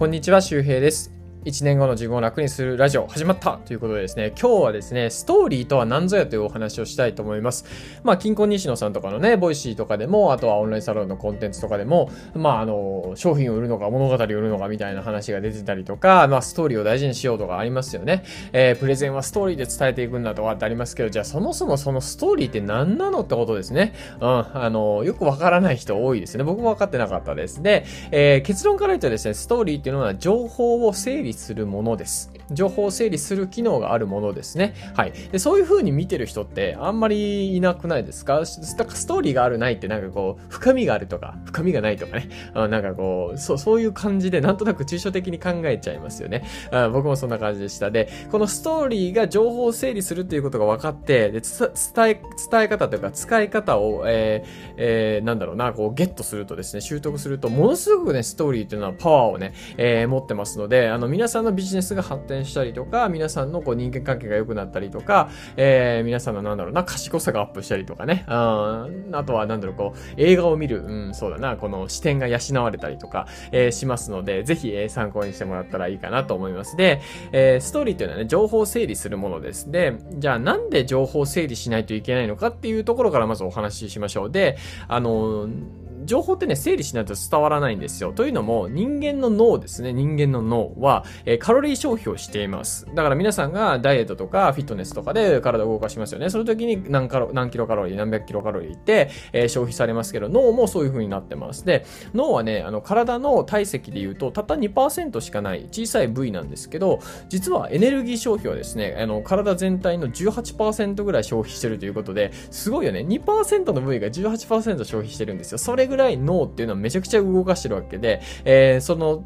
こんにちは、周平です。1年後の自分を楽にするラジオ始まったということでですね、今日はですね、ストーリーとは何ぞやというお話をしたいと思います。まあ、キンコン西野さんとかのね、ボイシーとかでも、あとはオンラインサロンのコンテンツとかでも、まあ、あの、商品を売るのか物語を売るのかみたいな話が出てたりとか、まあ、ストーリーを大事にしようとかありますよね。えー、プレゼンはストーリーで伝えていくんだとかってありますけど、じゃあそもそもそのストーリーって何なのってことですね。うん、あの、よくわからない人多いですね。僕も分かってなかったです。で、えー、結論から言うとですね、ストーリーっていうのは情報を整理するものです。。情報を整理する機能があるものですね。はい。で、そういう風に見てる人ってあんまりいなくないですか？だからストーリーがあるないってなんかこう、深みがあるとか、深みがないとかね。あなんかこう、そう、そういう感じでなんとなく抽象的に考えちゃいますよね。あ僕もそんな感じでした。で、このストーリーが情報を整理するっていうことが分かって、で、伝え、伝え方というか使い方を、えー、えー、なんだろうな、こう、ゲットするとですね、習得すると、ものすごくね、ストーリーっていうのはパワーをね、えー、持ってますので、あの、皆さんのビジネスが発展したりとか、皆さんのこう人間関係が良くなったりとか、えー、皆さんのなんだろうな、賢さがアップしたりとかね、ああとはなんだろう、こう、映画を見る、うん、そうだな、この視点が養われたりとか、えー、しますので、ぜひ、えー、参考にしてもらったらいいかなと思います。で、えー、ストーリーっていうのはね、情報整理するものです。で、じゃあなんで情報整理しないといけないのかっていうところからまずお話ししましょう。で、あのー情報ってね、整理しないと伝わらないんですよ。というのも、人間の脳ですね。人間の脳は、えー、カロリー消費をしています。だから皆さんがダイエットとかフィットネスとかで体を動かしますよね。その時に何カロ何キロカロリー、何百キロカロリーって、えー、消費されますけど、脳もそういう風になってます。で、脳はね、あの、体の体積で言うと、たった2%しかない小さい部位なんですけど、実はエネルギー消費はですね、あの、体全体の18%ぐらい消費してるということで、すごいよね。2%の部位が18%消費してるんですよ。それぐらい脳っていうのはめちゃくちゃ動かしてるわけで、えー、その、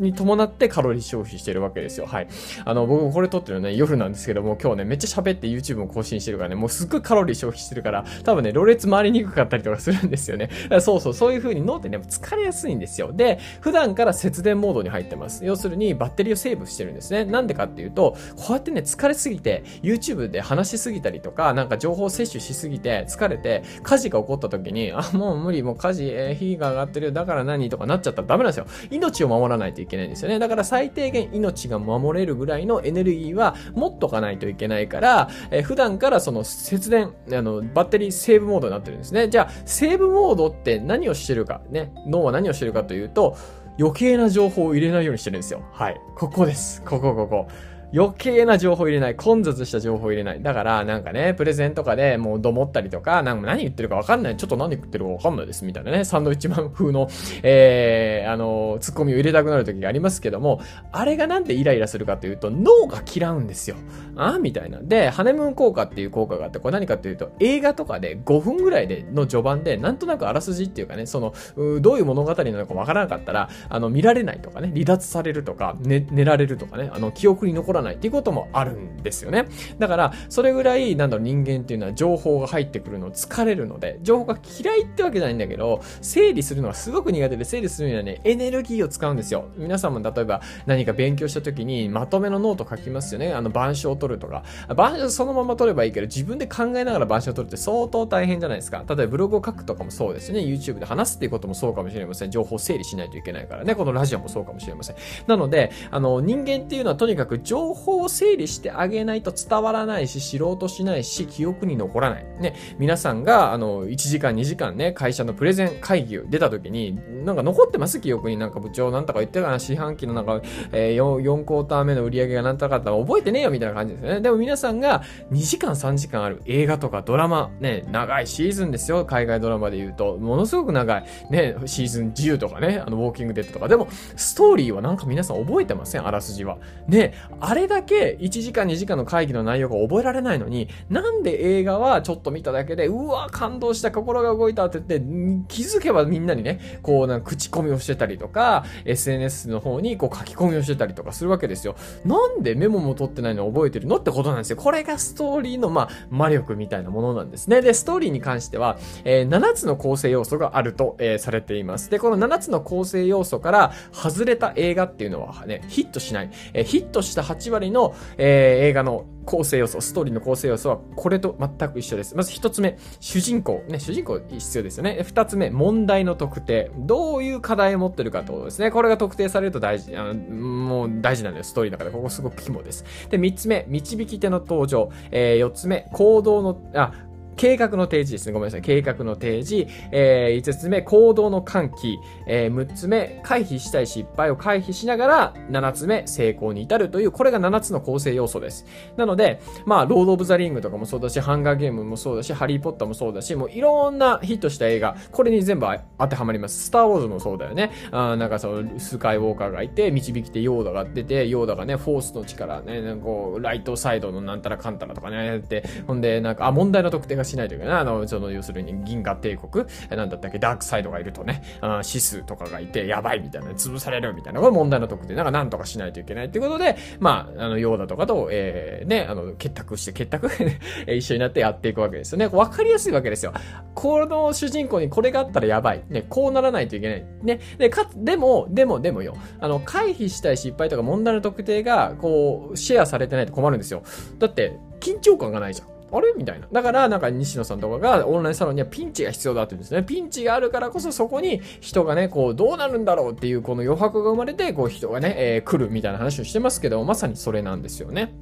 に伴ってカロリー消費してるわけですよ。はい。あの、僕もこれ撮ってるのね、夜なんですけども、今日ね、めっちゃ喋って YouTube も更新してるからね、もうすっごいカロリー消費してるから、多分ね、ろれつ回りにくかったりとかするんですよね。そうそう、そういう風に脳ってね、疲れやすいんですよ。で、普段から節電モードに入ってます。要するに、バッテリーをセーブしてるんですね。なんでかっていうと、こうやってね、疲れすぎて、YouTube で話しすぎたりとか、なんか情報摂取しすぎて、疲れて、火事が起こった時に、あ、もう無理、もう火事、えー、火が上がってる、だから何とかなっちゃったらダメなんですよ。命を守らないといけないんですよね。だから最低限命が守れるぐらいのエネルギーは持っとかないといけないから、えー、普段からその節電、あの、バッテリーセーブモードになってるんですね。じゃあ、セーブモードって何をしてるか、ね、脳は何をしてるかというと、余計な情報を入れないようにしてるんですよ。はい。ここです。ここ、ここ。余計な情報入れない。混雑した情報入れない。だから、なんかね、プレゼンとかでもうどもったりとか、なんか何言ってるかわかんない。ちょっと何言ってるかわかんないです。みたいなね、サンドイッチマン風の、えー、あの、ツッコミを入れたくなる時がありますけども、あれがなんでイライラするかというと、脳が嫌うんですよ。あみたいな。で、ハネムーン効果っていう効果があって、これ何かっていうと、映画とかで5分ぐらいでの序盤で、なんとなくあらすじっていうかね、その、うどういう物語なのかわからなかったら、あの、見られないとかね、離脱されるとか、ね、寝られるとかね、あの、記憶に残らないないっていうこともあるんですよね。だから、それぐらい、なんだろう、人間っていうのは情報が入ってくるの疲れるので、情報が嫌いってわけじゃないんだけど、整理するのはすごく苦手で、整理するにはね、エネルギーを使うんですよ。皆さんも例えば何か勉強した時に、まとめのノート書きますよね。あの、板書を取るとか。板書そのまま取ればいいけど、自分で考えながら板書を取るって相当大変じゃないですか。例えばブログを書くとかもそうですよね。YouTube で話すっていうこともそうかもしれません。情報整理しないといけないからね。このラジオもそうかもしれません。なので、あの、人間っていうのはとにかく情情報を整理してあげないと伝わらないし、知ろうとしないし、記憶に残らない。ね、皆さんが、あの、1時間、2時間ね、会社のプレゼン会議を出た時に、なんか残ってます？記憶になんか部長なんとか言ってたかな、四半期のなんか、えー、4, 4クォーター目の売り上げがなんとかだったら覚えてねえよみたいな感じですよね。でも皆さんが2時間、3時間ある映画とかドラマ、ね、長いシーズンですよ。海外ドラマで言うと、ものすごく長い。ね、シーズン10とかね、あの、ウォーキングデッドとか。でも、ストーリーはなんか皆さん覚えてません？あらすじは。ね、ああれだけ1時間、2時間の会議の内容が覚えられないのに、なんで映画はちょっと見ただけで、うわ、感動した、心が動いたって言って、気づけばみんなにね、こう、なんか口コミをしてたりとか、SNS の方にこう書き込みをしてたりとかするわけですよ。なんでメモも取ってないの覚えてるのってことなんですよ。これがストーリーの、まあ、魔力みたいなものなんですね。で、ストーリーに関しては、えー、7つの構成要素があると、えー、されています。で、この7つの構成要素から外れた映画っていうのはね、ヒットしない。えー、ヒットした8 8割の、えー、映画の構成要素、ストーリーの構成要素はこれと全く一緒です。まず一つ目、主人公。ね、主人公必要ですよね。二つ目、問題の特定。どういう課題を持ってるかってことですね。これが特定されると大事、あのもう大事なんです、ストーリーの中で。ここすごく肝です。で、三つ目、導き手の登場。えー、四つ目、行動の、あ、計画の提示ですね。ごめんなさい。計画の提示。えー、5つ目、行動の喚起。えー、6つ目、回避したい失敗を回避しながら、7つ目、成功に至るという、これが7つの構成要素です。なので、まあ、ロード・オブ・ザ・リングとかもそうだし、ハンガーゲームもそうだし、ハリー・ポッターもそうだし、もういろんなヒットした映画、これに全部当てはまります。スター・ウォーズもそうだよね。あなんかその、スカイ・ウォーカーがいて、導きてヨーダが出て、ヨーダがね、フォースの力ね、こう、ライトサイドのなんたらかんたらとかね、やって、ほんで、なんか、あ、問題の特定がしないというかな、あの、その、要するに銀河帝国、なんだったっけ、ダークサイドがいるとね、あシスとかがいて、やばいみたいな、潰されるみたいな、これ問題の特定、なんかなんとかしないといけないってことで、まあ、あの、ヨーダとかと、えー、ね、あの、結託して、結託？一緒になってやっていくわけですよね。わかりやすいわけですよ。この主人公にこれがあったらやばい。ね、こうならないといけない。ね。で、かつでも、でも、でもよ。あの、回避したい失敗とか問題の特定が、こう、シェアされてないと困るんですよ。だって、緊張感がないじゃん。あれ？みたいな。だから、なんか西野さんとかがオンラインサロンにはピンチが必要だって言うんですね。ピンチがあるからこそそこに人がね、こう、どうなるんだろうっていうこの余白が生まれて、こう人がね、えー、来るみたいな話をしてますけど、まさにそれなんですよね。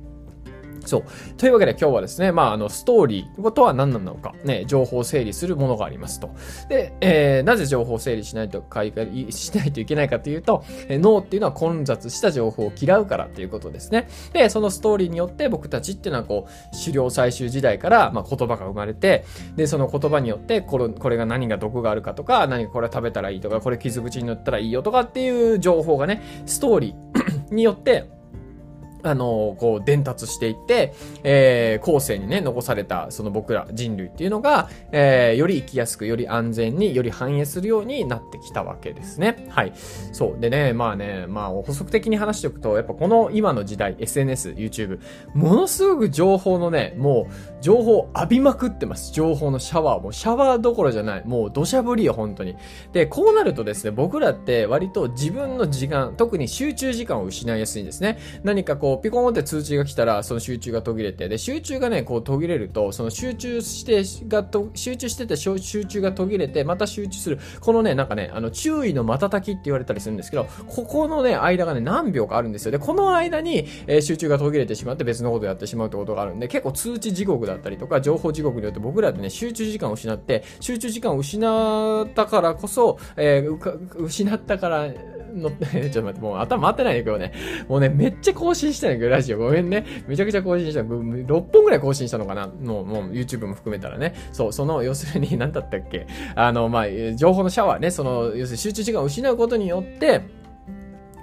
そう。というわけで今日はですね、まあ、あの、ストーリーとは何なのか、ね、情報整理するものがありますと。で、えー、なぜ情報整理しないと、しないといけないかというと、え脳っていうのは混雑した情報を嫌うからということですね。で、そのストーリーによって僕たちっていうのはこう、狩猟採集時代から、まあ、言葉が生まれて、で、その言葉によって、これ、これが何が毒があるかとか、何かこれ食べたらいいとか、これ傷口に塗ったらいいよとかっていう情報がね、ストーリーによって、あの、こう、伝達していって、えー、後世にね、残された、その僕ら人類っていうのが、えー、より生きやすく、より安全に、より繁栄するようになってきたわけですね。はい。そう。でね、まあね、まあ、補足的に話しておくと、やっぱこの今の時代、SNS、YouTube、ものすごく情報のね、もう、情報浴びまくってます。情報のシャワー。もシャワーどころじゃない。もう土砂降りよ、本当に。で、こうなるとですね、僕らって割と自分の時間、特に集中時間を失いやすいんですね。何かこう、ピコーンって通知が来たら、その集中が途切れて、で、集中がね、こう途切れると、その集中して、がと、集中してて集中が途切れて、また集中する。このね、なんかね、あの、注意の瞬きって言われたりするんですけど、ここのね、間がね、何秒かあるんですよ。で、この間に、えー、集中が途切れてしまって別のことをやってしまうってことがあるんで、結構通知地獄だったりとか、情報地獄によって僕らってね、集中時間を失って、集中時間を失ったからこそ、えー、失ったから、の、ちょっと待って、もう頭回ってないね、今日ね。もうね、めっちゃ更新したんやけど、ラジオ。ごめんね。めちゃくちゃ更新した。6本ぐらい更新したのかな？もう、もう YouTube も含めたらね。そう、その、要するに、何だったっけ？あの、まあ、情報のシャワーね、その、要するに集中時間を失うことによって、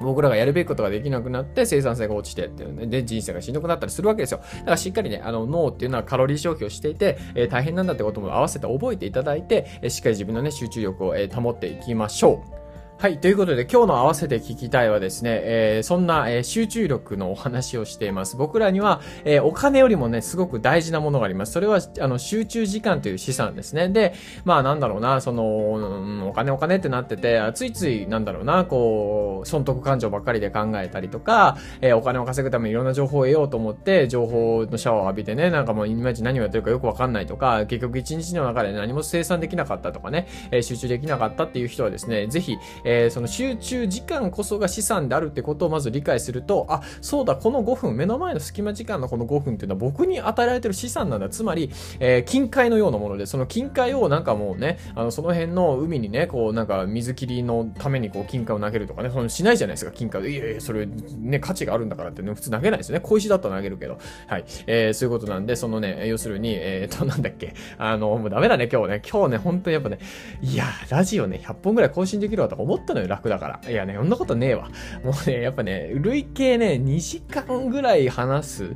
僕らがやるべきことができなくなって生産性が落ちてっていうね。で、人生がしんどくなったりするわけですよ。だからしっかりね、あの、脳っていうのはカロリー消費をしていて、えー、大変なんだってことも合わせて覚えていただいて、えー、しっかり自分のね、集中力を、えー、保っていきましょう。はい。ということで、今日の合わせて聞きたいはですね、えー、そんな、えー、集中力のお話をしています。僕らには、えー、お金よりもね、すごく大事なものがあります。それは、あの、集中時間という資産ですね。で、まあ、なんだろうな、その、うん、お金お金ってなってて、ついつい、なんだろうな、こう、損得感情ばっかりで考えたりとか、えー、お金を稼ぐためにいろんな情報を得ようと思って、情報のシャワーを浴びてね、なんかもう、いまいち何をやってるかよくわかんないとか、結局一日の中で何も生産できなかったとかね、えー、集中できなかったっていう人はですね、ぜひ、ええー、その集中時間こそが資産であるってことをまず理解すると、あ、そうだ、この5分、目の前の隙間時間のこの5分っていうのは僕に与えられてる資産なんだ。つまり、えー、近海のようなもので、その近海をなんかもうね、あの、その辺の海にね、こう、なんか水切りのためにこう、近海を投げるとかね、そのしないじゃないですか、近海で。いやいや、それ、ね、価値があるんだからってね、普通投げないですよね。小石だったら投げるけど。はい。えー、そういうことなんで、そのね、要するに、えっ、ー、と、なんだっけ、あの、もうダメだね、今日ね。今日ね、本当にやっぱね、いや、ラジオね、100本ぐらい更新できるわとか思ったのよ、楽だから。いやね、そんなことねえわ。もうね、やっぱね、累計ね、2時間ぐらい話す。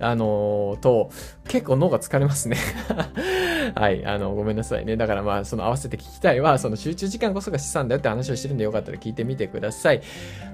あのー、と、結構脳が疲れますね はい、あの、ごめんなさいね。だからまあ、その合わせて聞きたいは、その集中時間こそが資産だよって話をしてるんでよかったら聞いてみてください。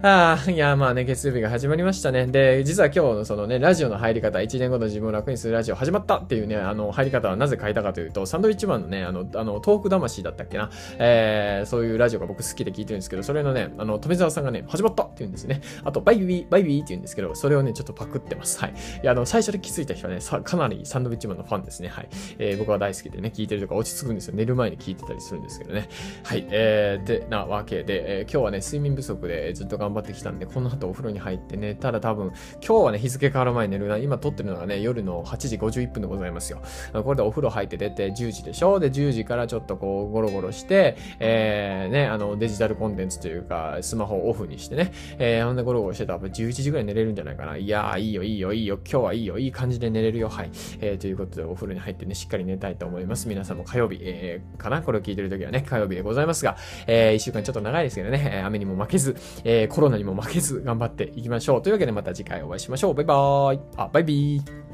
ああ、いや、まあね、月曜日が始まりましたね。で、実は今日のそのね、ラジオの入り方、1年後の自分を楽にするラジオ始まったっていうね、あの、入り方はなぜ変えたかというと、サンドウィッチマンのね、あの、あの、トーク魂だったっけな？えー、そういうラジオが僕好きで聞いてるんですけど、それのね、あの、富澤さんがね、始まったって言うんですね。あと、バイビー、バイビーって言うんですけど、それをね、ちょっとパクってます。はい。いや、あの、最初で気づいた人はね、さかなりサンドウィッチマンのファンですね。はい。えー、僕は大好きでね、聞いてるとか落ち着くんですよ。寝る前に聞いてたりするんですけどね。はい。えー、で、なわけで、えー、今日はね、睡眠不足でずっと頑張ってきたんで、この後お風呂に入ってね、ただ多分、今日はね、日付変わる前に寝るな。今撮ってるのがね、夜の8時51分でございますよ。これでお風呂入って出て10時でしょ？で、10時からちょっとこう、ゴロゴロして、えー、ね、あの、デジタルコンテンツというか、スマホをオフにしてね、えー、ほんでゴロゴロしてたら11時ぐらい寝れるんじゃないかな。いやー、いいよ、いいよ、いいよ、今日はいいよ、いい感じで寝れるよ。はい。えー、ということで、お風呂に入ってね、しっかり寝たいと思います。皆さんも火曜日、えー、かな？これを聞いてる時はね、火曜日でございますが、えー、一週間ちょっと長いですけどね、雨にも負けず、えー、コロナにも負けず、頑張っていきましょう。というわけでまた次回お会いしましょう。バイバーイ。あ、バイビー。